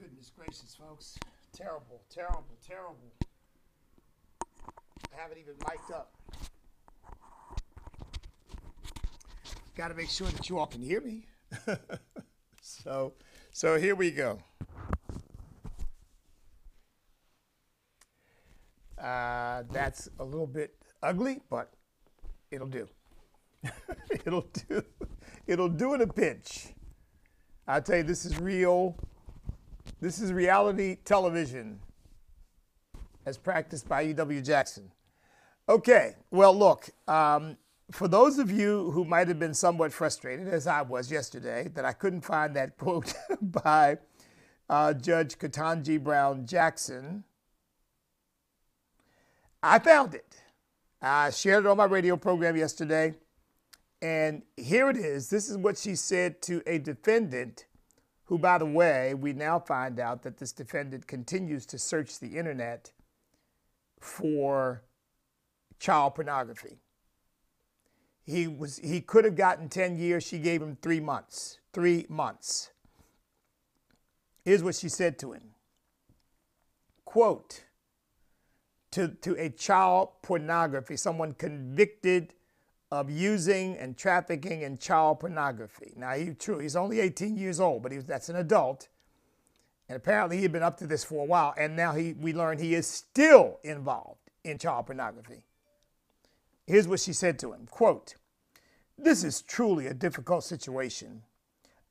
goodness gracious, folks. Terrible, terrible, terrible. I haven't even mic'd up. Got to make sure that you all can hear me. so, so here we go. Uh, that's a little bit ugly, but it'll do. it'll do. It'll do in a pinch. I tell you, this is real. This is reality television, as practiced by E.W. Jackson. Okay, well, look, um, for those of you who might have been somewhat frustrated, as I was yesterday, that I couldn't find that quote by uh, Judge Ketanji Brown Jackson, I found it. I shared it on my radio program yesterday. And here it is. This is what she said to a defendant who, by the way, we now find out that this defendant continues to search the internet for child pornography. He was he could have gotten 10 years. She gave him 3 months. 3 months. Here's what she said to him. Quote to, to a child pornography, someone convicted of using and trafficking in child pornography. Now, he, true, he's only 18 years old, but he, that's an adult. And apparently he had been up to this for a while, and now he, we learn he is still involved in child pornography. Here's what she said to him, quote, This is truly a difficult situation.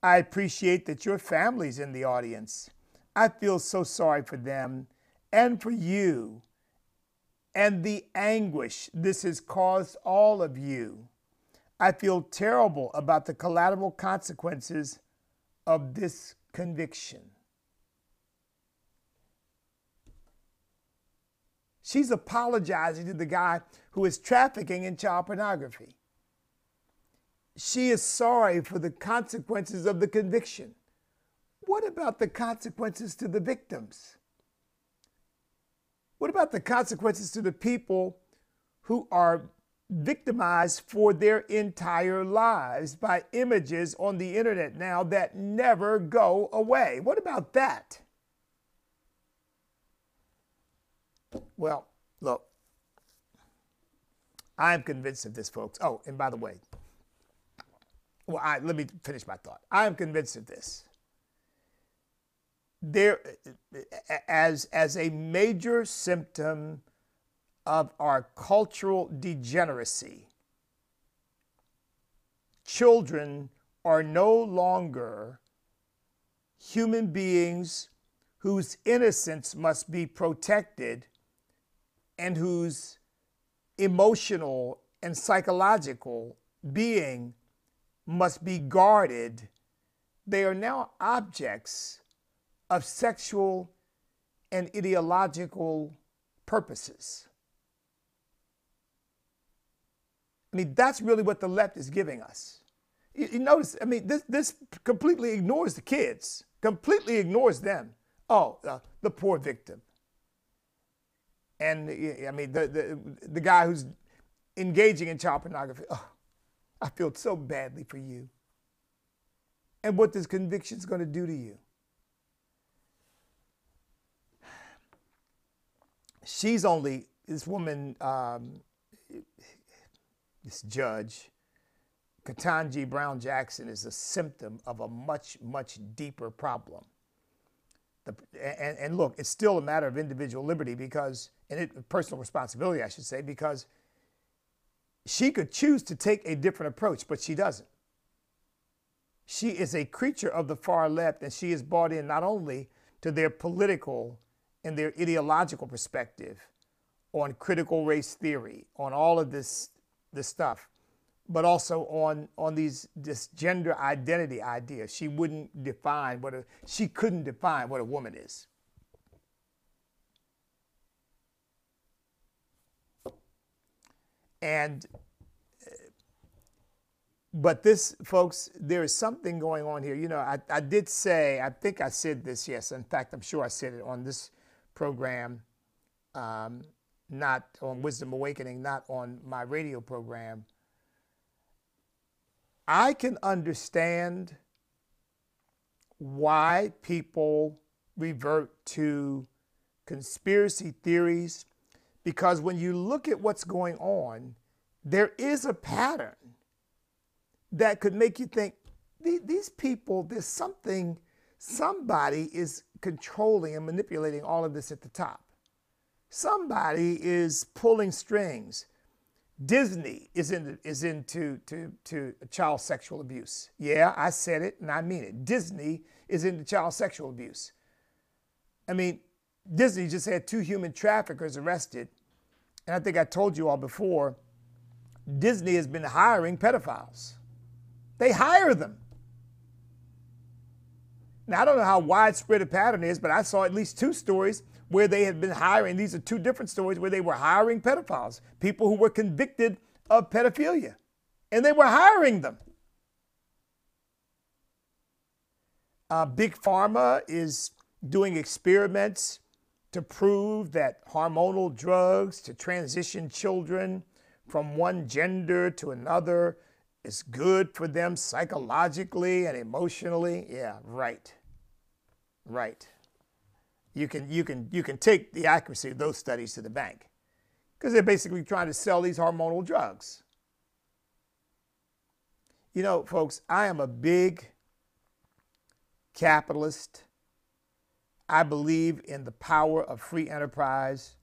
I appreciate that your family's in the audience. I feel so sorry for them and for you and the anguish this has caused all of you. I feel terrible about the collateral consequences of this conviction. She's apologizing to the guy who is trafficking in child pornography. She is sorry for the consequences of the conviction. What about the consequences to the victims? What about the consequences to the people who are victimized for their entire lives by images on the internet now that never go away? What about that? Well, look, I'm convinced of this, folks. Oh, and by the way, well, I, let me finish my thought. I am convinced of this there as as a major symptom of our cultural degeneracy children are no longer human beings whose innocence must be protected and whose emotional and psychological being must be guarded. They are now objects of sexual and ideological purposes. I mean, that's really what the left is giving us. You, you, notice, I mean, this, this completely ignores the kids, completely ignores them. Oh, uh, the poor victim. And I mean, the, the, the guy who's engaging in child pornography. Oh, I feel so badly for you. And what this conviction is going to do to you. She's only this woman, um, this judge, Ketanji Brown Jackson, is a symptom of a much, much deeper problem. The, and, and, look, it's still a matter of individual liberty because, and it, personal responsibility, I should say, because she could choose to take a different approach, but she doesn't. She is a creature of the far left, and she is bought in not only to their political and their ideological perspective on critical race theory, on all of this, this stuff, but also on, on these this gender identity idea. She wouldn't define what a she couldn't define what a woman is. And uh, but this, folks, there is something going on here. You know, I, I did say, I think I said this, yes. In fact, I'm sure I said it on this program, um, not on Wisdom Awakening, not on my radio program, I can understand why people revert to conspiracy theories because when you look at what's going on, there is a pattern that could make you think these people, there's something, somebody is controlling and manipulating all of this at the top. Somebody is pulling strings. Disney is, in, is into to, to child sexual abuse. Yeah, I said it and I mean it. Disney is into child sexual abuse. I mean, Disney just had two human traffickers arrested. And I think I told you all before Disney has been hiring pedophiles. They hire them. Now, I don't know how widespread a pattern is, but I saw at least two stories where they had been hiring. These are two different stories where they were hiring pedophiles, people who were convicted of pedophilia, and they were hiring them. Uh, Big Pharma is doing experiments to prove that hormonal drugs to transition children from one gender to another is good for them psychologically and emotionally. Yeah, right. Right. You can, you can, you can take the accuracy of those studies to the bank because they're basically trying to sell these hormonal drugs. You know, folks, I am a big capitalist. I believe in the power of free enterprise.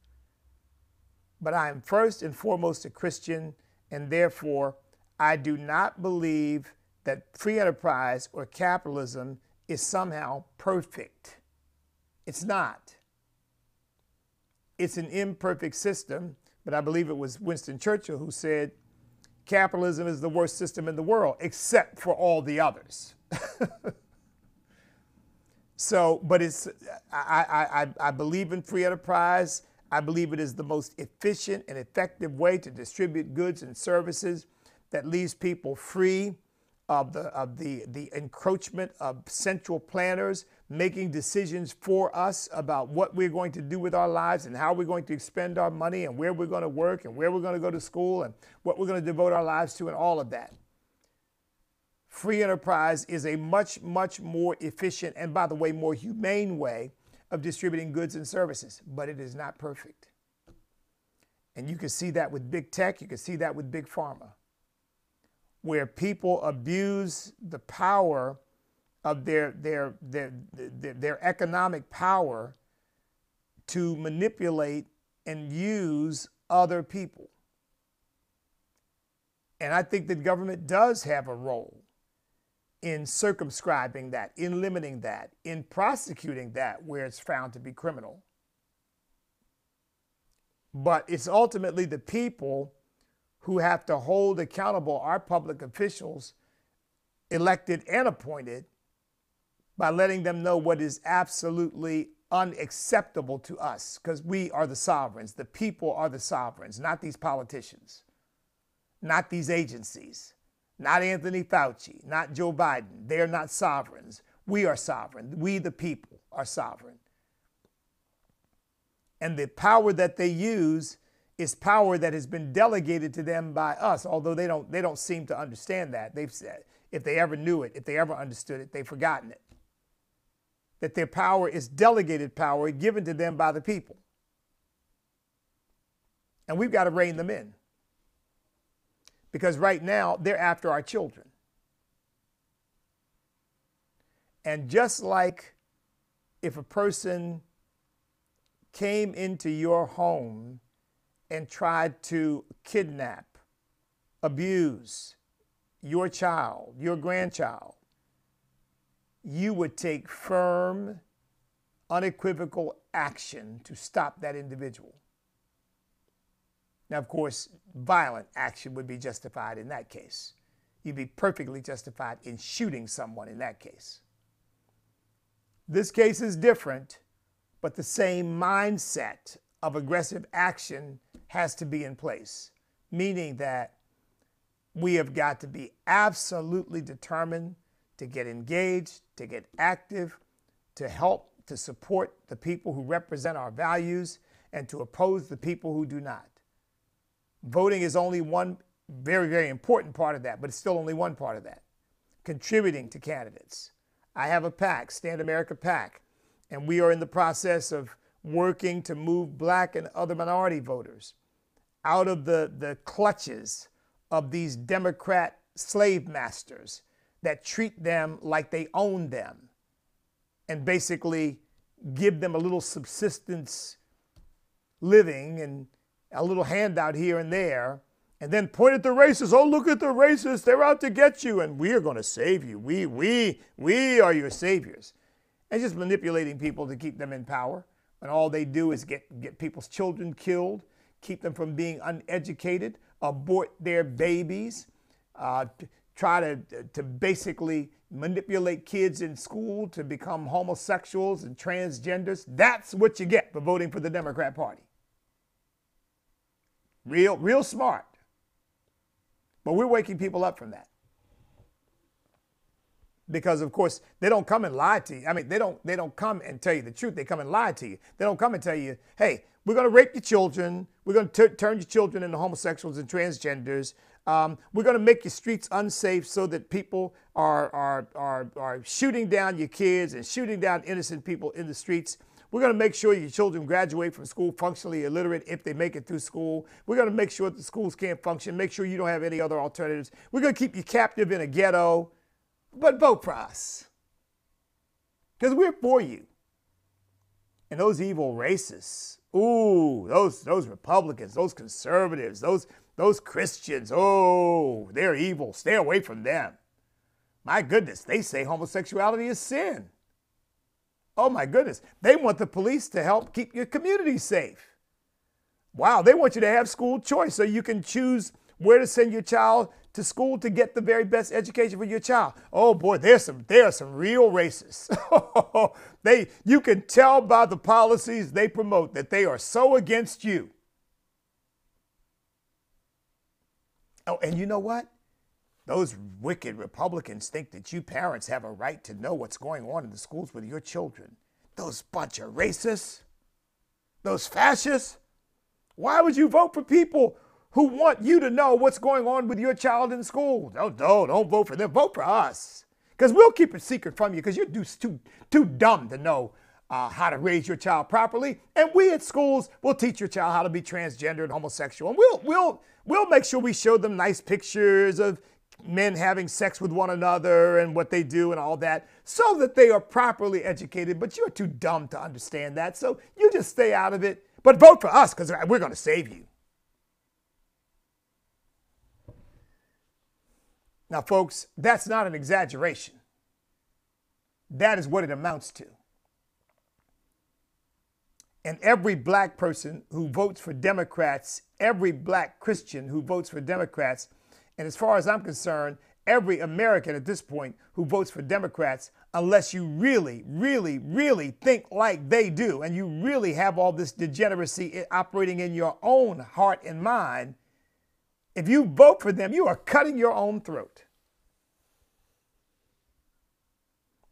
But I am first and foremost a Christian, and therefore I do not believe that free enterprise or capitalism is somehow perfect. It's not. It's an imperfect system, but I believe it was Winston Churchill who said, capitalism is the worst system in the world, except for all the others. so, but it's, I, I, I believe in free enterprise. I believe it is the most efficient and effective way to distribute goods and services that leaves people free of the, of the, the encroachment of central planners making decisions for us about what we're going to do with our lives and how we're going to expend our money and where we're going to work and where we're going to go to school and what we're going to devote our lives to and all of that. Free enterprise is a much, much more efficient and, by the way, more humane way of distributing goods and services, but it is not perfect. And you can see that with big tech, you can see that with big pharma where people abuse the power of their, their, their, their, their economic power to manipulate and use other people. And I think that government does have a role in circumscribing that, in limiting that, in prosecuting that where it's found to be criminal. But it's ultimately the people who have to hold accountable our public officials, elected and appointed, by letting them know what is absolutely unacceptable to us, because we are the sovereigns. The people are the sovereigns, not these politicians, not these agencies, not Anthony Fauci, not Joe Biden. They're not sovereigns. We are sovereign. We, the people, are sovereign. And the power that they use is power that has been delegated to them by us, although they don't, they don't seem to understand that. They've said, if they ever knew it, if they ever understood it, they've forgotten it. That their power is delegated power given to them by the people. And we've got to rein them in. Because right now, they're after our children. And just like if a person came into your home and tried to kidnap, abuse your child, your grandchild, you would take firm, unequivocal action to stop that individual. Now, of course, violent action would be justified in that case. You'd be perfectly justified in shooting someone in that case. This case is different, but the same mindset of aggressive action has to be in place, meaning that we have got to be absolutely determined to get engaged, to get active, to help, to support the people who represent our values, and to oppose the people who do not. Voting is only one very, very important part of that, but it's still only one part of that. Contributing to candidates. I have a PAC, Stand America PAC. And we are in the process of working to move black and other minority voters out of the, the clutches of these Democrat slave masters that treat them like they own them and basically give them a little subsistence living and a little handout here and there, and then point at the racists. Oh, look at the racists. They're out to get you, and we are going to save you. We, we, we are your saviors. And just manipulating people to keep them in power. And all they do is get, get people's children killed, keep them from being uneducated, abort their babies, uh, try to, to basically manipulate kids in school to become homosexuals and transgenders. That's what you get for voting for the Democrat Party. Real, real smart. But we're waking people up from that. Because of course they don't come and lie to you. I mean, they don't they don't come and tell you the truth. They come and lie to you. They don't come and tell you, hey, we're going to rape your children. We're going to turn your children into homosexuals and transgenders. Um, we're going to make your streets unsafe so that people are, are, are, are shooting down your kids and shooting down innocent people in the streets. We're going to make sure your children graduate from school functionally illiterate if they make it through school. We're going to make sure the schools can't function, make sure you don't have any other alternatives. We're going to keep you captive in a ghetto. But vote for us because we're for you. And those evil racists, ooh, those, those Republicans, those conservatives, those those Christians, oh, they're evil. Stay away from them. My goodness, they say homosexuality is sin. Oh my goodness, they want the police to help keep your community safe. Wow, they want you to have school choice so you can choose where to send your child to school to get the very best education for your child. Oh boy, there's some there are some real racists. they you can tell by the policies they promote that they are so against you. Oh, and you know what? Those wicked Republicans think that you parents have a right to know what's going on in the schools with your children. Those bunch of racists, those fascists. Why would you vote for people who want you to know what's going on with your child in school? Don't, don't, don't vote for them. Vote for us. Because we'll keep it secret from you because you're too, too dumb to know uh, how to raise your child properly. And we at schools will teach your child how to be transgender and homosexual. And we'll, we'll, we'll make sure we show them nice pictures of men having sex with one another and what they do and all that so that they are properly educated. But you're too dumb to understand that. So you just stay out of it. But vote for us because we're going to save you. Now, folks, that's not an exaggeration. That is what it amounts to. And every black person who votes for Democrats, every black Christian who votes for Democrats, and as far as I'm concerned, every American at this point who votes for Democrats, unless you really, really, really think like they do, and you really have all this degeneracy operating in your own heart and mind, if you vote for them, you are cutting your own throat.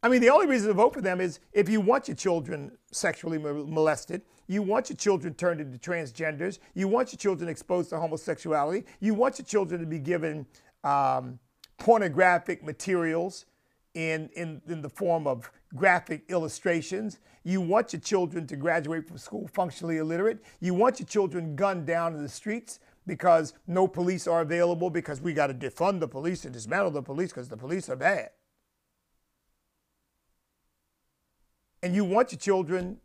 I mean, the only reason to vote for them is if you want your children sexually molested, you want your children turned into transgenders, you want your children exposed to homosexuality, you want your children to be given um, pornographic materials in, in, in the form of graphic illustrations. You want your children to graduate from school functionally illiterate. You want your children gunned down in the streets because no police are available because we got to defund the police and dismantle the police because the police are bad. and you want your children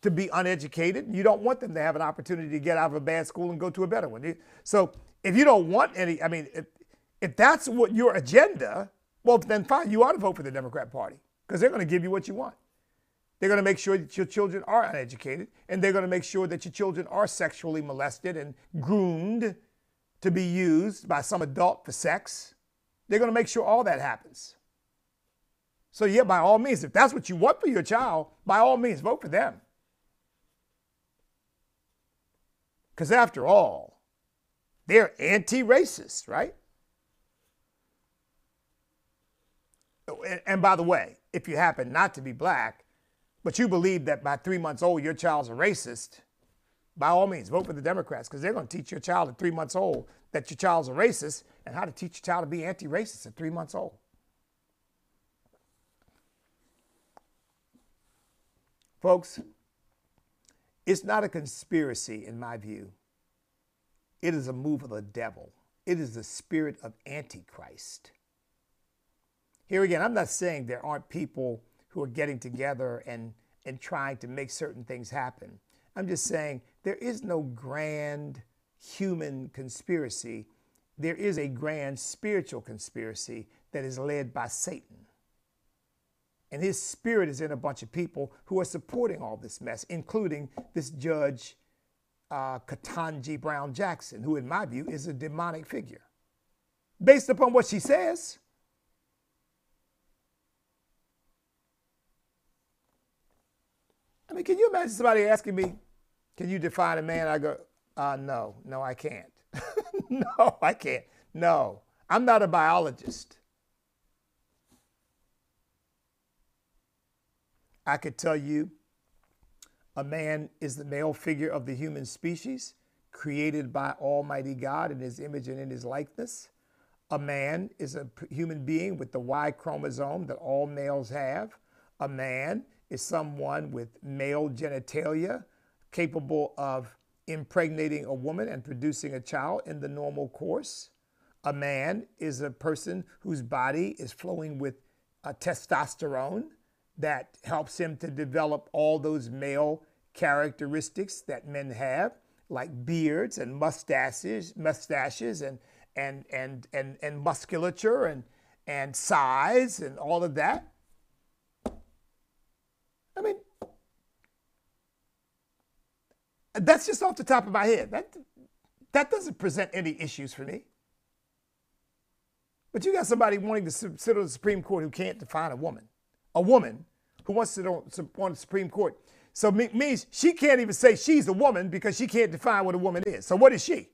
to be uneducated. You don't want them to have an opportunity to get out of a bad school and go to a better one. So if you don't want any, I mean, if, if that's what your agenda, well, then fine, you ought to vote for the Democrat Party because they're going to give you what you want. They're going to make sure that your children are uneducated, and they're going to make sure that your children are sexually molested and groomed to be used by some adult for sex. They're going to make sure all that happens. So, yeah, by all means, if that's what you want for your child, by all means, vote for them. Because after all, they're anti racist, right? And by the way, if you happen not to be black, but you believe that by three months old your child's a racist, by all means, vote for the Democrats because they're going to teach your child at three months old that your child's a racist and how to teach your child to be anti racist at three months old. Folks, it's not a conspiracy in my view. It is a move of the devil. It is the spirit of Antichrist. Here again, I'm not saying there aren't people who are getting together and, and trying to make certain things happen. I'm just saying there is no grand human conspiracy. There is a grand spiritual conspiracy that is led by Satan. And his spirit is in a bunch of people who are supporting all this mess, including this judge, uh, Ketanji Brown Jackson, who, in my view, is a demonic figure. Based upon what she says, I mean, can you imagine somebody asking me, can you define a man? I go, uh, no, no, I can't. no, I can't. No, I'm not a biologist. I could tell you a man is the male figure of the human species, created by Almighty God in his image and in his likeness. A man is a human being with the Y chromosome that all males have. A man is someone with male genitalia capable of impregnating a woman and producing a child in the normal course. A man is a person whose body is flowing with testosterone that helps him to develop all those male characteristics that men have, like beards and mustaches, mustaches and and and and, and musculature and and size and all of that. I mean, that's just off the top of my head. That that doesn't present any issues for me. But you got somebody wanting to sit on the Supreme Court who can't define a woman a woman who wants to sit on, on the Supreme Court. So means she can't even say she's a woman because she can't define what a woman is. So what is she?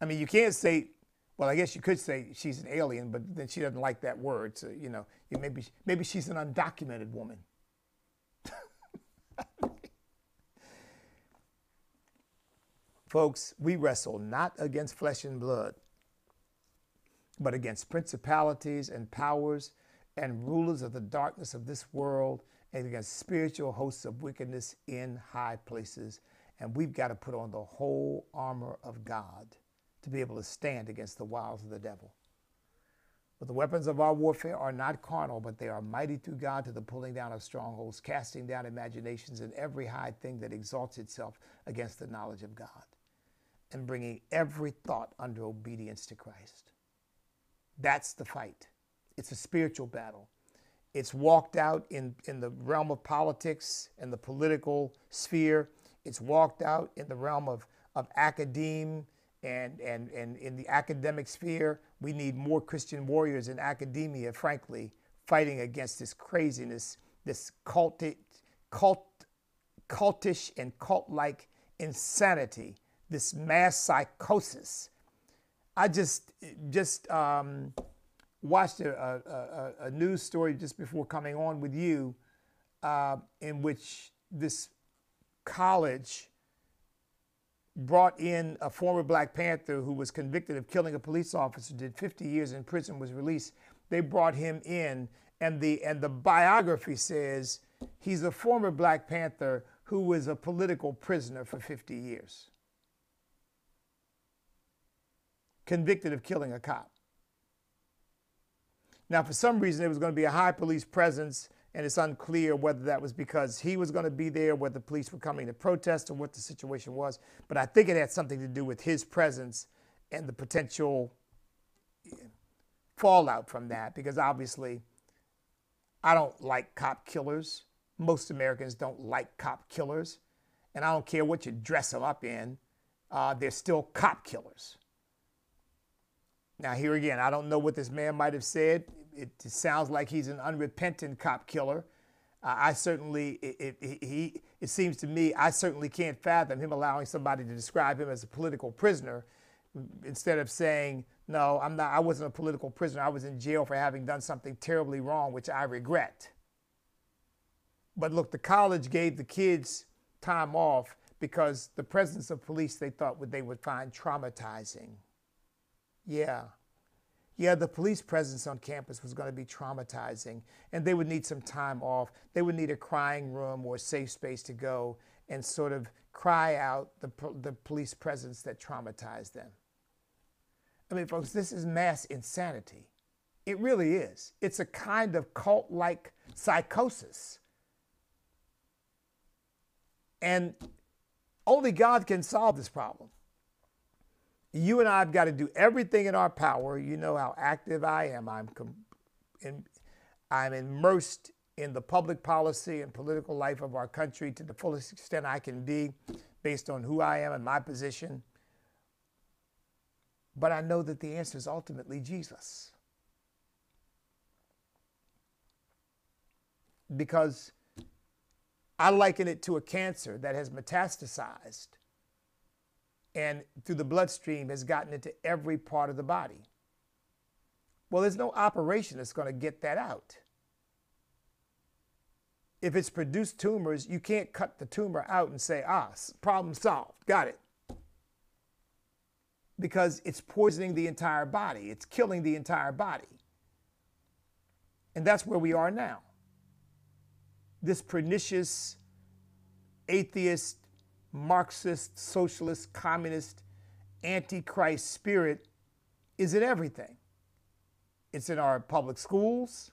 I mean, you can't say, well, I guess you could say she's an alien, but then she doesn't like that word. So, you know, maybe, maybe she's an undocumented woman. Folks, we wrestle not against flesh and blood, but against principalities and powers and rulers of the darkness of this world and against spiritual hosts of wickedness in high places. And we've got to put on the whole armor of God to be able to stand against the wiles of the devil. But the weapons of our warfare are not carnal, but they are mighty through God to the pulling down of strongholds, casting down imaginations and every high thing that exalts itself against the knowledge of God, and bringing every thought under obedience to Christ. That's the fight. It's a spiritual battle. It's walked out in, in the realm of politics and the political sphere. It's walked out in the realm of, of academe and, and, and in the academic sphere. We need more Christian warriors in academia, frankly, fighting against this craziness, this culti, cult, cultish and cult like insanity, this mass psychosis. I just just um, watched a, a, a, news story just before coming on with you, uh, in which this college brought in a former Black Panther who was convicted of killing a police officer, did 50 years in prison, was released. They brought him in, and the and the biography says he's a former Black Panther who was a political prisoner for 50 years. convicted of killing a cop. Now, for some reason, there was going to be a high police presence, and it's unclear whether that was because he was going to be there, whether the police were coming to protest, or what the situation was. But I think it had something to do with his presence and the potential fallout from that, because obviously, I don't like cop killers. Most Americans don't like cop killers. And I don't care what you dress them up in, uh, they're still cop killers. Now, here again, I don't know what this man might have said. It, sounds like he's an unrepentant cop killer. Uh, I certainly, it, it, he, it seems to me, I certainly can't fathom him allowing somebody to describe him as a political prisoner instead of saying, no, I'm not, I wasn't a political prisoner. I was in jail for having done something terribly wrong, which I regret. But look, the college gave the kids time off because the presence of police they thought would, they would find traumatizing. Yeah. Yeah, the police presence on campus was going to be traumatizing, and they would need some time off. They would need a crying room or a safe space to go and sort of cry out the, the police presence that traumatized them. I mean, folks, this is mass insanity. It really is. It's a kind of cult like psychosis. And only God can solve this problem. You and I have got to do everything in our power. You know how active I am. I'm, in, I'm immersed in the public policy and political life of our country to the fullest extent I can be based on who I am and my position. But I know that the answer is ultimately Jesus. Because I liken it to a cancer that has metastasized and through the bloodstream has gotten into every part of the body. Well, there's no operation that's going to get that out. If it's produced tumors, you can't cut the tumor out and say, ah, problem solved, got it. Because it's poisoning the entire body, it's killing the entire body. And that's where we are now. This pernicious, atheist, Marxist, socialist, communist, antichrist spirit is in everything. It's in our public schools,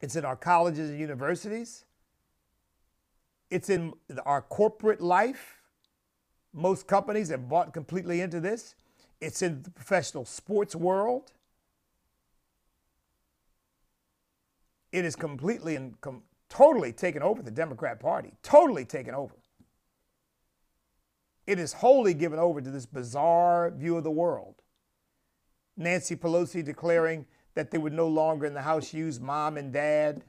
it's in our colleges and universities, it's in our corporate life. Most companies have bought completely into this. It's in the professional sports world. It is completely and com- totally taken over the Democrat Party, totally taken over. It is wholly given over to this bizarre view of the world. Nancy Pelosi declaring that they would no longer in the House use mom and dad.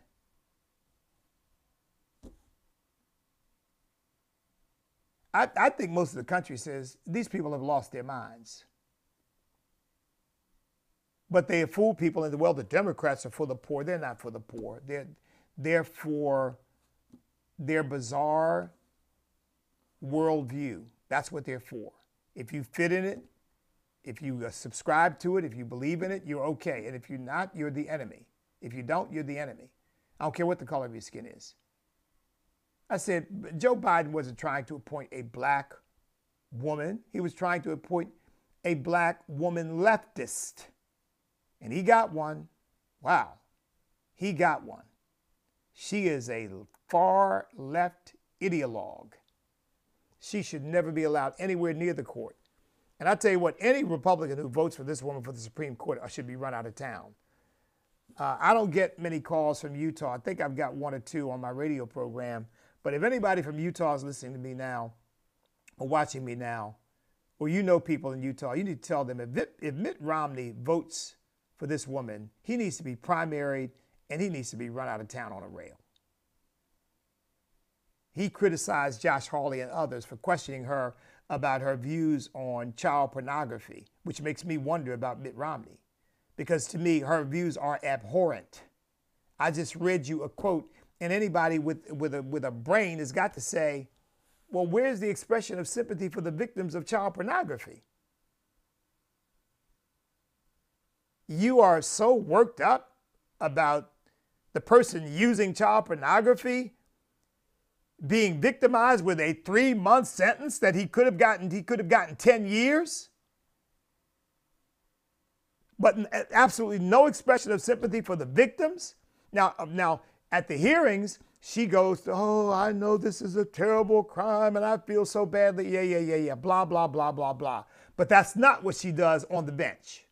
I, I think most of the country says these people have lost their minds. But they have fooled people into, well, the Democrats are for the poor. They're not for the poor. They're, they're for their bizarre worldview. That's what they're for. If you fit in it, if you uh, subscribe to it, if you believe in it, you're okay. And if you're not, you're the enemy. If you don't, you're the enemy. I don't care what the color of your skin is. I said, Joe Biden wasn't trying to appoint a black woman, he was trying to appoint a black woman leftist. And he got one. Wow. He got one. She is a far left ideologue she should never be allowed anywhere near the court. And I tell you what, any Republican who votes for this woman for the Supreme Court should be run out of town. Uh, I don't get many calls from Utah. I think I've got one or two on my radio program. But if anybody from Utah is listening to me now or watching me now, or you know people in Utah, you need to tell them if, if Mitt Romney votes for this woman, he needs to be primaried and he needs to be run out of town on a rail. He criticized Josh Hawley and others for questioning her about her views on child pornography, which makes me wonder about Mitt Romney, because to me, her views are abhorrent. I just read you a quote, and anybody with, with, a, with a brain has got to say, well, where's the expression of sympathy for the victims of child pornography? You are so worked up about the person using child pornography being victimized with a three month sentence that he could have gotten he could have gotten 10 years? But absolutely no expression of sympathy for the victims. Now uh, now at the hearings she goes oh i know this is a terrible crime and i feel so badly. Yeah yeah yeah yeah blah blah blah blah blah. But that's not what she does on the bench.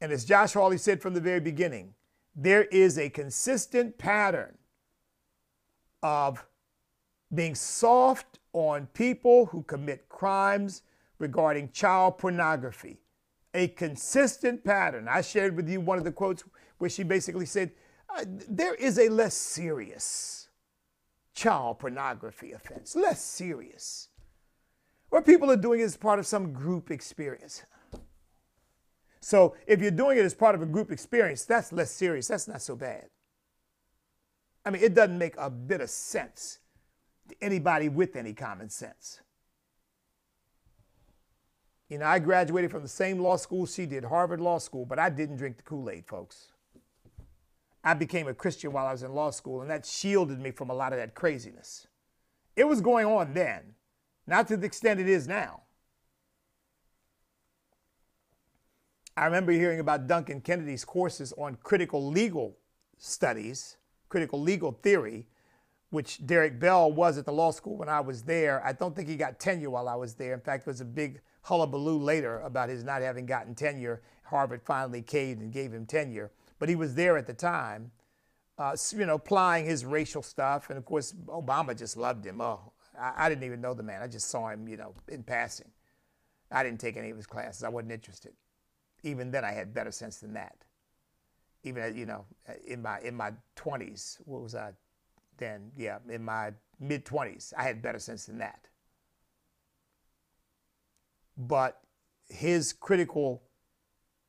And as josh hawley said from the very beginning there is a consistent pattern of being soft on people who commit crimes regarding child pornography. A consistent pattern. I shared with you one of the quotes where she basically said, uh, There is a less serious child pornography offense, less serious, where people are doing it as part of some group experience. So if you're doing it as part of a group experience, that's less serious. That's not so bad. I mean, it doesn't make a bit of sense to anybody with any common sense. You know, I graduated from the same law school she did, Harvard Law School, but I didn't drink the Kool Aid, folks. I became a Christian while I was in law school, and that shielded me from a lot of that craziness. It was going on then, not to the extent it is now. I remember hearing about Duncan Kennedy's courses on critical legal studies, critical legal theory, which Derek Bell was at the law school when I was there. I don't think he got tenure while I was there. In fact, it was a big hullabaloo later about his not having gotten tenure. Harvard finally caved and gave him tenure, but he was there at the time, uh, you know, applying his racial stuff. And of course, Obama just loved him. Oh, I, I didn't even know the man. I just saw him, you know, in passing. I didn't take any of his classes. I wasn't interested. Even then, I had better sense than that. Even you know, in my in my 20s, what was I then? Yeah, in my mid 20s, I had better sense than that but his critical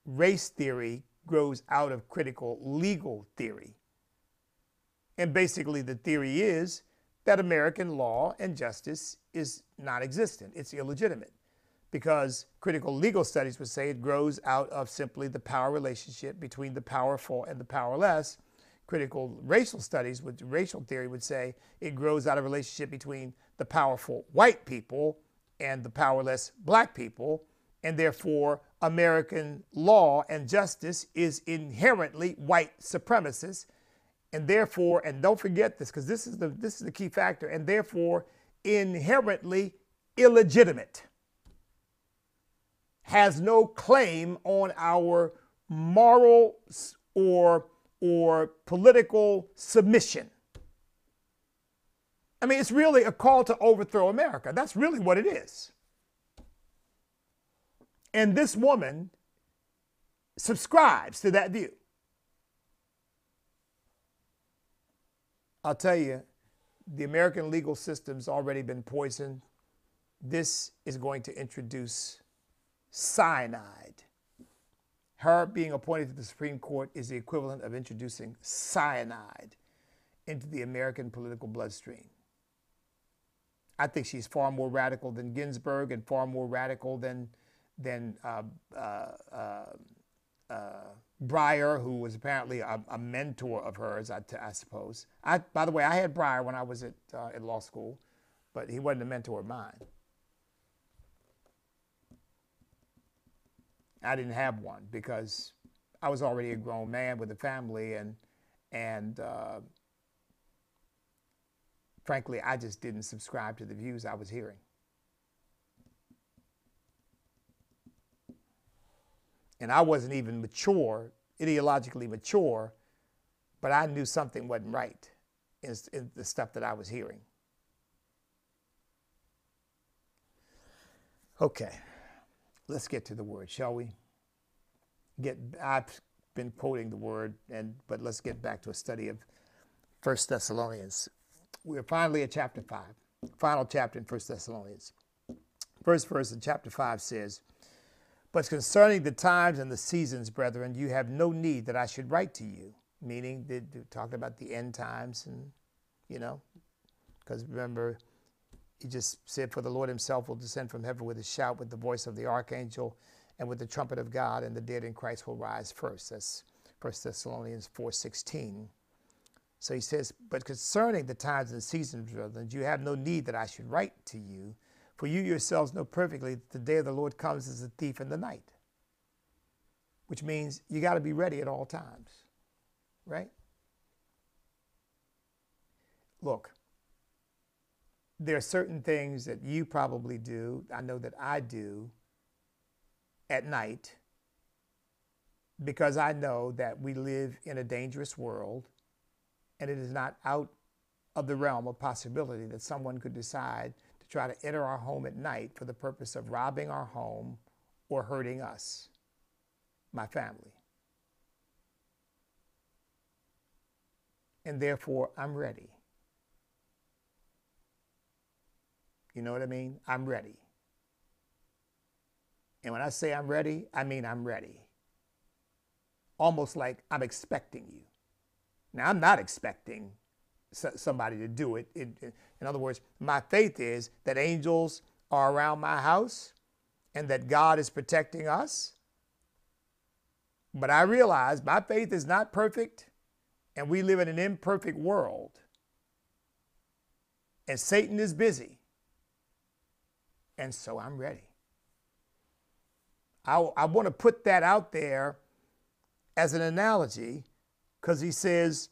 race theory grows out of critical legal theory. And basically, the theory is that American law and justice is non existent, it's illegitimate. Because critical legal studies would say it grows out of simply the power relationship between the powerful and the powerless. Critical racial studies, with racial theory, would say it grows out of a relationship between the powerful white people and the powerless black people, and therefore American law and justice is inherently white supremacist, and therefore, and don't forget this because this is the this is the key factor, and therefore inherently illegitimate, has no claim on our moral or or political submission. I mean, it's really a call to overthrow America. That's really what it is. And this woman subscribes to that view. I'll tell you, the American legal system's already been poisoned. This is going to introduce cyanide. Her being appointed to the Supreme Court is the equivalent of introducing cyanide into the American political bloodstream. I think she's far more radical than Ginsburg and far more radical than than uh, uh, uh, uh Breyer, who was apparently a, a mentor of hers, I, I, suppose. I, by the way, I had Breyer when I was at, uh, at law school, but he wasn't a mentor of mine. I didn't have one because I was already a grown man with a family, and and uh, frankly, I just didn't subscribe to the views I was hearing. And I wasn't even mature, ideologically mature, but I knew something wasn't right in, in the stuff that I was hearing. Okay, let's get to the word, shall we? Get I've been quoting the word, and but let's get back to a study of First Thessalonians we're finally at chapter 5, final chapter in 1 Thessalonians. First verse in chapter 5 says, But concerning the times and the seasons, brethren, you have no need that I should write to you. Meaning, they're talking about the end times, and, you know, because remember, he just said, For the Lord himself will descend from heaven with a shout, with the voice of the archangel, and with the trumpet of God, and the dead in Christ will rise first. That's 1 Thessalonians 4.16. So he says, But concerning the times and seasons, brethren, you have no need that I should write to you, for you yourselves know perfectly that the day of the Lord comes as a thief in the night. Which means you got to be ready at all times, right? Look, there are certain things that you probably do, I know that I do at night, because I know that we live in a dangerous world and it is not out of the realm of possibility that someone could decide to try to enter our home at night for the purpose of robbing our home or hurting us, my family. And therefore, I'm ready. You know what I mean? I'm ready. And when I say I'm ready, I mean I'm ready. Almost like I'm expecting you. Now, I'm not expecting somebody to do it. In, in, other words, my faith is that angels are around my house and that God is protecting us. But I realize my faith is not perfect and we live in an imperfect world. And Satan is busy. And so I'm ready. I, I want to put that out there as an analogy because he says,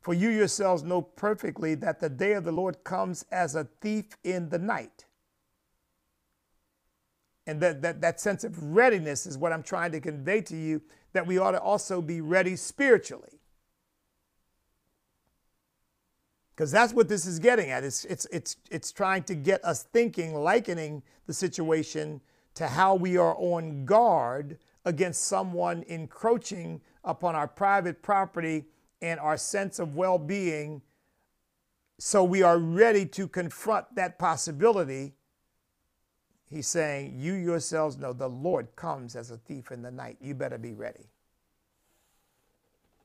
For you yourselves know perfectly that the day of the Lord comes as a thief in the night. And that, that, that sense of readiness is what I'm trying to convey to you that we ought to also be ready spiritually. Because that's what this is getting at. It's, it's, it's, it's trying to get us thinking, likening the situation to how we are on guard against someone encroaching upon our private property and our sense of well being. So we are ready to confront that possibility. He's saying, You yourselves know the Lord comes as a thief in the night. You better be ready.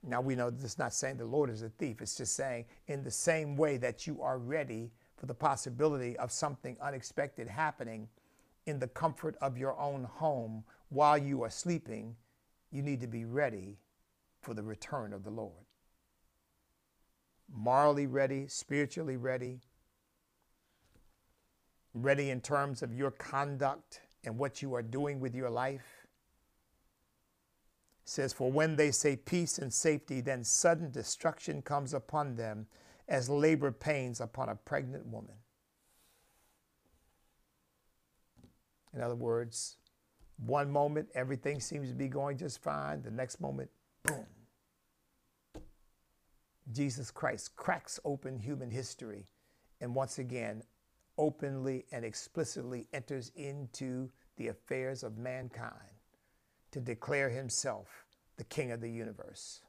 Now we know this is not saying the Lord is a thief. It's just saying, in the same way that you are ready for the possibility of something unexpected happening in the comfort of your own home while you are sleeping, you need to be ready for the return of the Lord. Morally ready, spiritually ready, ready in terms of your conduct and what you are doing with your life. Says, For when they say peace and safety, then sudden destruction comes upon them as labor pains upon a pregnant woman. In other words, one moment everything seems to be going just fine, the next moment, boom. Jesus Christ cracks open human history and once again openly and explicitly enters into the affairs of mankind to declare himself the king of the universe.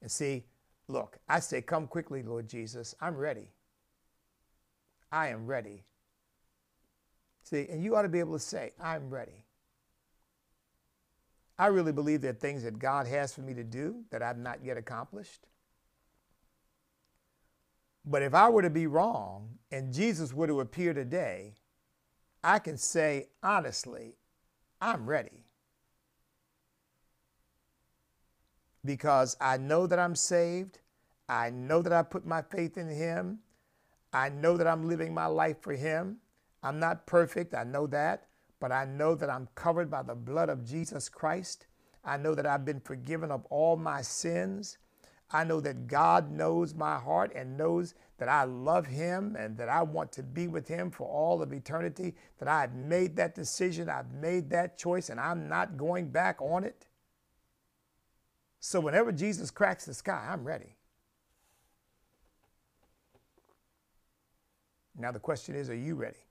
And see, look, I say, Come quickly, Lord Jesus. I'm ready. I am ready. See, and you ought to be able to say, I'm ready. I really believe there are things that God has for me to do that I've not yet accomplished. But if I were to be wrong and Jesus were to appear today, I can say honestly, I'm ready. Because I know that I'm saved. I know that I put my faith in Him. I know that I'm living my life for Him. I'm not perfect, I know that, but I know that I'm covered by the blood of Jesus Christ. I know that I've been forgiven of all my sins. I know that God knows my heart and knows that I love Him and that I want to be with Him for all of eternity, that I've made that decision, I've made that choice, and I'm not going back on it. So whenever Jesus cracks the sky, I'm ready. Now the question is, are you ready?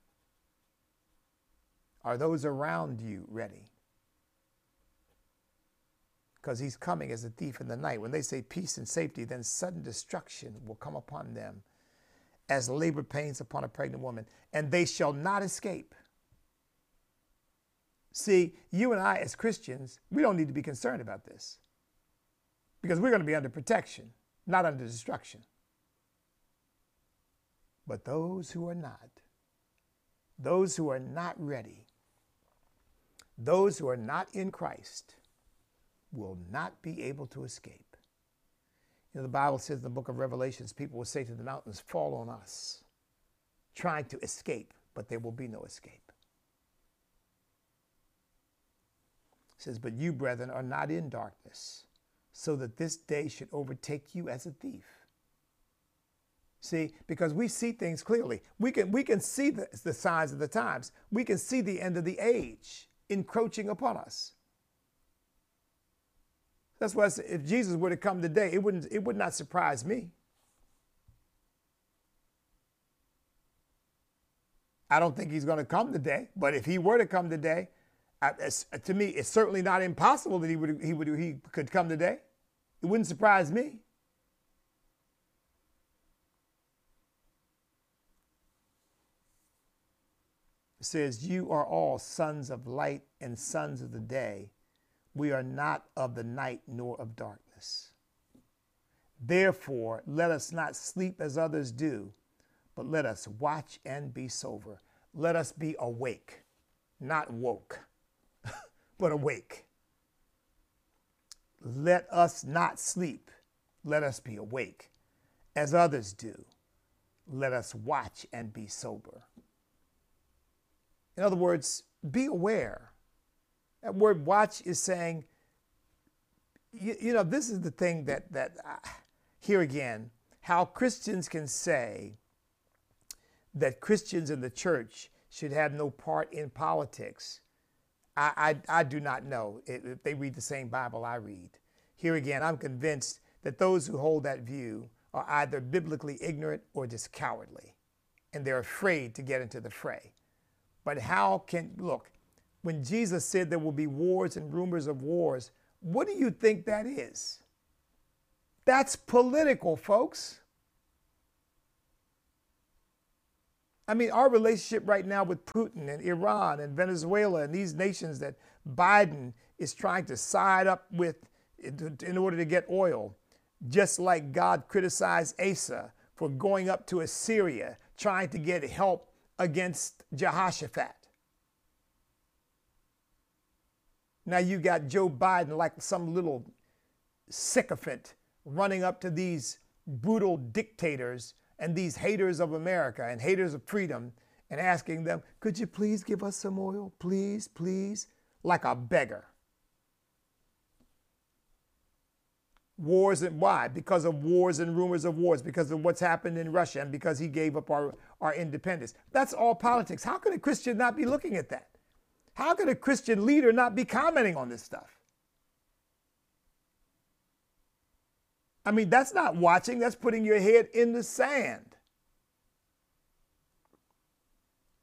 Are those around you ready? Because he's coming as a thief in the night. When they say peace and safety, then sudden destruction will come upon them as labor pains upon a pregnant woman, and they shall not escape. See, you and I, as Christians, we don't need to be concerned about this because we're going to be under protection, not under destruction. But those who are not, those who are not ready, those who are not in Christ will not be able to escape. You know, the Bible says in the book of Revelations, people will say to the mountains, Fall on us, trying to escape, but there will be no escape. It says, But you, brethren, are not in darkness, so that this day should overtake you as a thief. See, because we see things clearly. We can, we can see the, the signs of the times. We can see the end of the age encroaching upon us. That's why if Jesus were to come today, it, wouldn't, it would not surprise me. I don't think he's going to come today, but if he were to come today, I, to me, it's certainly not impossible that he would, he would he could come today. It wouldn't surprise me. says, You are all sons of light and sons of the day. We are not of the night nor of darkness. Therefore, let us not sleep as others do, but let us watch and be sober. Let us be awake, not woke, but awake. Let us not sleep. Let us be awake, as others do. Let us watch and be sober. In other words, be aware. That word watch is saying, you, you know, this is the thing that, that uh, here again, how Christians can say that Christians in the church should have no part in politics. I, I, I do not know if they read the same Bible I read. Here again, I'm convinced that those who hold that view are either biblically ignorant or just cowardly, and they're afraid to get into the fray. But how can, look, when Jesus said there will be wars and rumors of wars, what do you think that is? That's political, folks. I mean, our relationship right now with Putin and Iran and Venezuela and these nations that Biden is trying to side up with in order to get oil, just like God criticized Asa for going up to Assyria trying to get help against Jehoshaphat. Now you got Joe Biden like some little sycophant running up to these brutal dictators and these haters of America and haters of freedom and asking them, could you please give us some oil? Please, please, like a beggar. Wars and why? Because of wars and rumors of wars, because of what's happened in Russia and because he gave up our, our independence. That's all politics. How could a Christian not be looking at that? How could a Christian leader not be commenting on this stuff? I mean, that's not watching, that's putting your head in the sand.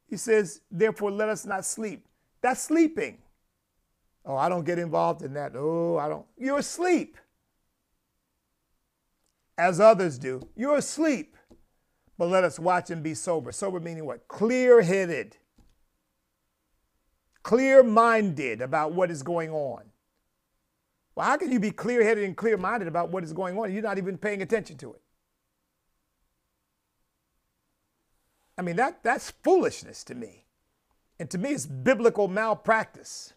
He says, therefore, let us not sleep. That's sleeping. Oh, I don't get involved in that. Oh, I don't. You're asleep. As others do. You're asleep. But let us watch and be sober. Sober meaning what? Clear headed, clear minded about what is going on. Well, how can you be clear headed and clear minded about what is going on? You're not even paying attention to it. I mean, that, that's foolishness to me. And to me, it's biblical malpractice.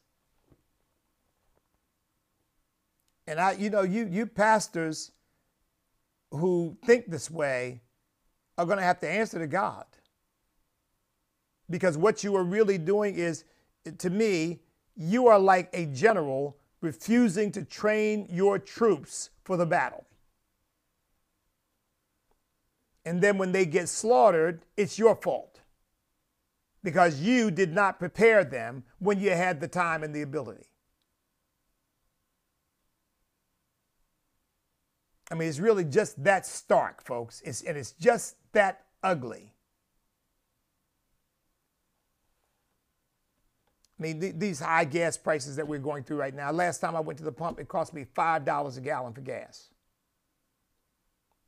And I, you know, you, you pastors who think this way are going to have to answer to God. Because what you are really doing is, to me, you are like a general refusing to train your troops for the battle. And then when they get slaughtered, it's your fault because you did not prepare them when you had the time and the ability. I mean, it's really just that stark, folks. It's, and it's just that ugly. I mean, th- these high gas prices that we're going through right now. Last time I went to the pump, it cost me $5 a gallon for gas.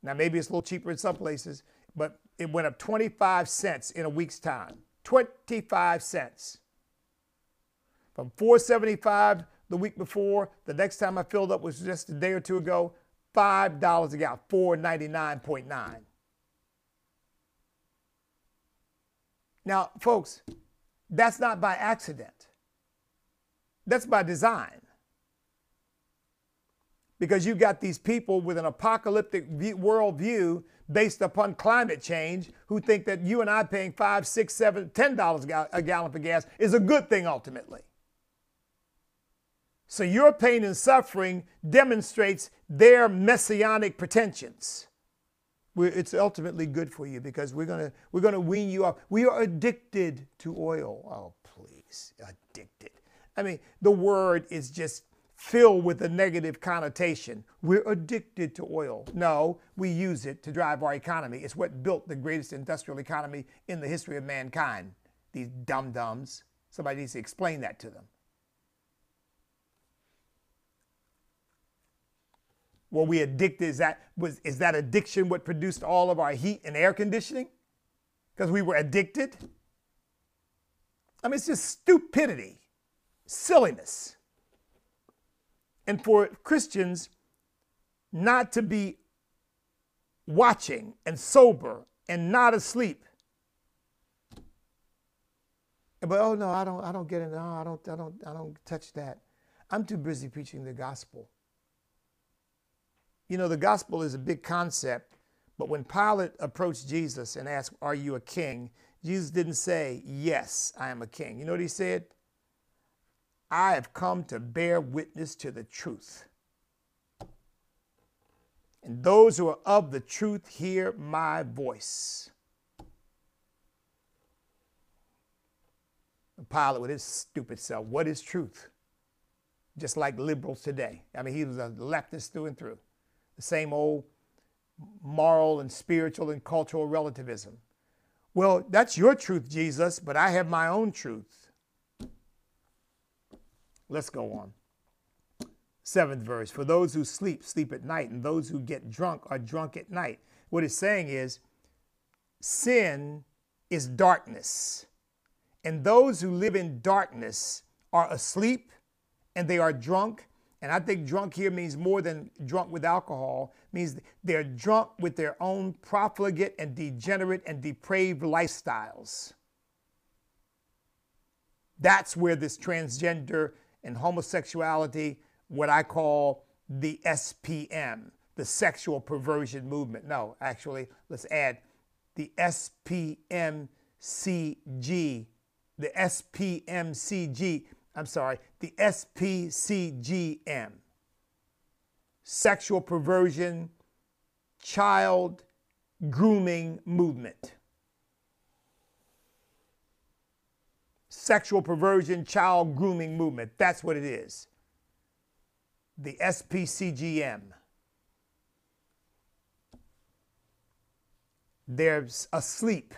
Now, maybe it's a little cheaper in some places, but it went up 25 cents in a week's time. 25 cents. From 475 the week before, the next time I filled up was just a day or two ago, $5 a gallon, 499.9. Now, folks, that's not by accident. That's by design. Because you've got these people with an apocalyptic view, worldview based upon climate change who think that you and I paying five, six, seven, ten dollars a gallon for gas is a good thing ultimately. So your pain and suffering demonstrates their messianic pretensions it's ultimately good for you because we're gonna we're gonna wean you off. We are addicted to oil. Oh, please, addicted. I mean, the word is just filled with a negative connotation. We're addicted to oil. No, we use it to drive our economy. It's what built the greatest industrial economy in the history of mankind. These dum dums. Somebody needs to explain that to them. Were we addicted? Is that, was, is that addiction what produced all of our heat and air conditioning? Because we were addicted? I mean, it's just stupidity, silliness. And for Christians not to be watching and sober and not asleep. But oh no, I don't I don't get it. No, oh, I don't I don't I don't touch that. I'm too busy preaching the gospel. You know, the gospel is a big concept, but when Pilate approached Jesus and asked, Are you a king? Jesus didn't say, Yes, I am a king. You know what he said? I have come to bear witness to the truth. And those who are of the truth hear my voice. Pilate with his stupid self, what is truth? Just like liberals today. I mean, he was a leftist through and through. The same old moral and spiritual and cultural relativism. Well, that's your truth, Jesus, but I have my own truth. Let's go on. Seventh verse For those who sleep, sleep at night, and those who get drunk are drunk at night. What it's saying is sin is darkness, and those who live in darkness are asleep and they are drunk. And I think drunk here means more than drunk with alcohol, means they're drunk with their own profligate and degenerate and depraved lifestyles. That's where this transgender and homosexuality what I call the SPM, the sexual perversion movement. No, actually, let's add the SPMCG, the SPMCG, I'm sorry, the SPCGM, sexual perversion, child grooming movement. Sexual perversion, child grooming movement. That's what it is the SPCGM. They're asleep.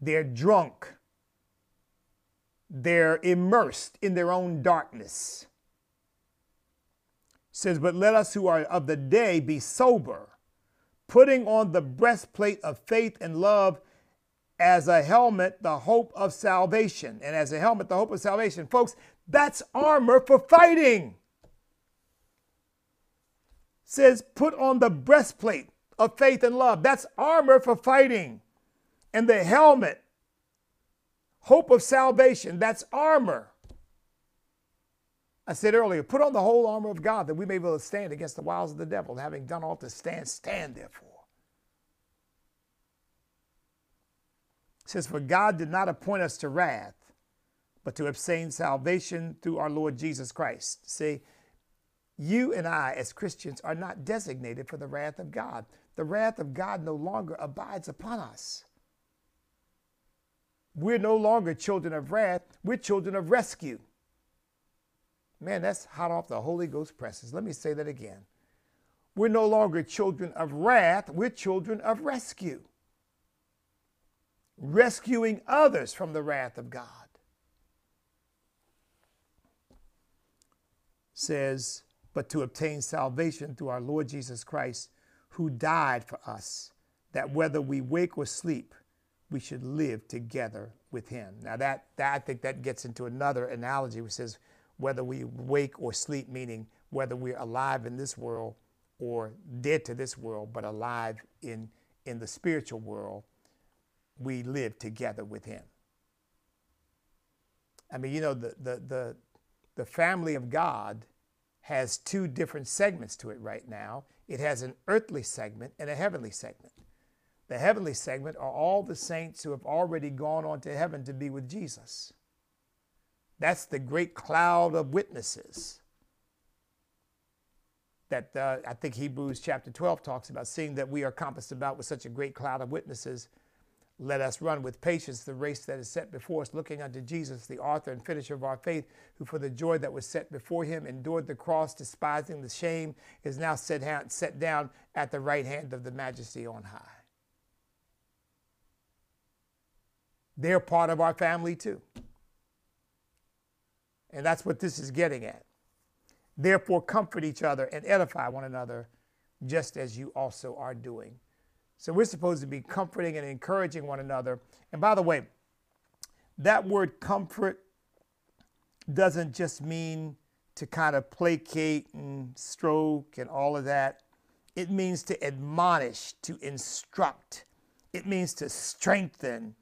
They're drunk. They're immersed in their own darkness. It says, But let us who are of the day be sober, putting on the breastplate of faith and love as a helmet, the hope of salvation. And as a helmet, the hope of salvation. Folks, that's armor for fighting says, put on the breastplate of faith and love. That's armor for fighting. And the helmet, hope of salvation, that's armor. I said earlier, put on the whole armor of God that we may be able to stand against the wiles of the devil. Having done all to stand, stand therefore. It says, For God did not appoint us to wrath, but to obtain salvation through our Lord Jesus Christ. See, you and I, as Christians, are not designated for the wrath of God. The wrath of God no longer abides upon us. We're no longer children of wrath, we're children of rescue. Man, that's hot off the Holy Ghost presses. Let me say that again. We're no longer children of wrath, we're children of rescue. Rescuing others from the wrath of God. Says, but to obtain salvation through our Lord Jesus Christ, who died for us, that whether we wake or sleep, we should live together with him. Now that, that I think that gets into another analogy which says whether we wake or sleep, meaning whether we're alive in this world or dead to this world, but alive in, in the spiritual world, we live together with him. I mean, you know, the, the, the, the family of God has two different segments to it right now. It has an earthly segment and a heavenly segment. The heavenly segment are all the saints who have already gone on to heaven to be with Jesus. That's the great cloud of witnesses that uh, I think Hebrews chapter 12 talks about, seeing that we are compassed about with such a great cloud of witnesses let us run with patience the race that is set before us, looking unto Jesus, the author and finisher of our faith, who for the joy that was set before him endured the cross, despising the shame, is now set, set down at the right hand of the majesty on high. They're part of our family too. And that's what this is getting at. Therefore, comfort each other and edify one another, just as you also are doing. So we're supposed to be comforting and encouraging one another. And by the way, that word comfort doesn't just mean to kind of placate and stroke and all of that. It means to admonish, to instruct, it means to strengthen.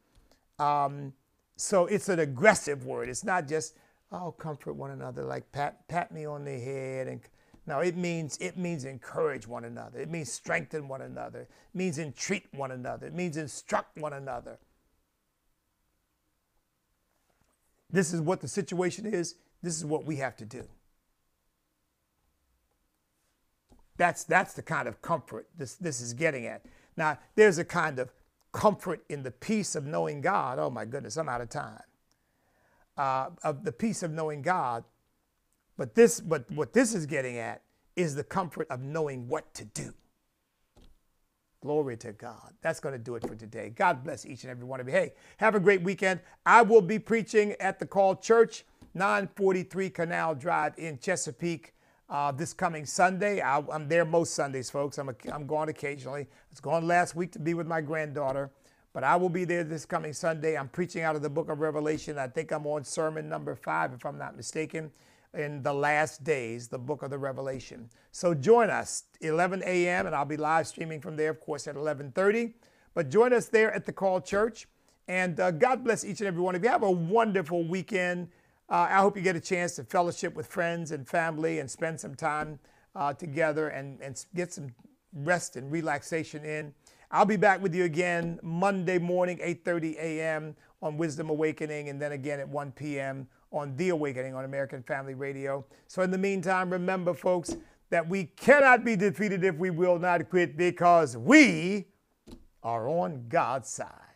Um, so it's an aggressive word. It's not just, oh, comfort one another, like pat, pat me on the head. And No, it means, it means encourage one another. It means strengthen one another. It means entreat one another. It means instruct one another. This is what the situation is. This is what we have to do. That's, that's the kind of comfort this, this is getting at. Now, there's a kind of comfort in the peace of knowing God. Oh my goodness, I'm out of time. Uh, of the peace of knowing God. But this, but what this is getting at is the comfort of knowing what to do. Glory to God. That's going to do it for today. God bless each and every one of you. Hey, have a great weekend. I will be preaching at the Call Church, 943 Canal Drive in Chesapeake uh, this coming Sunday. I, am there most Sundays, folks. I'm, a, I'm going occasionally. I was gone last week to be with my granddaughter, but I will be there this coming Sunday. I'm preaching out of the book of Revelation. I think I'm on sermon number five, if I'm not mistaken, in the last days, the book of the Revelation. So join us 11 a.m. and I'll be live streaming from there, of course, at 11:30. But join us there at the Call Church. And uh, God bless each and every one of you. Have a wonderful weekend. Uh, I hope you get a chance to fellowship with friends and family and spend some time uh, together and, and get some rest and relaxation in. I'll be back with you again Monday morning, 8:30 a.m. on Wisdom Awakening, and then again at 1 p.m. on The Awakening on American Family Radio. So in the meantime, remember, folks, that we cannot be defeated if we will not quit because we are on God's side.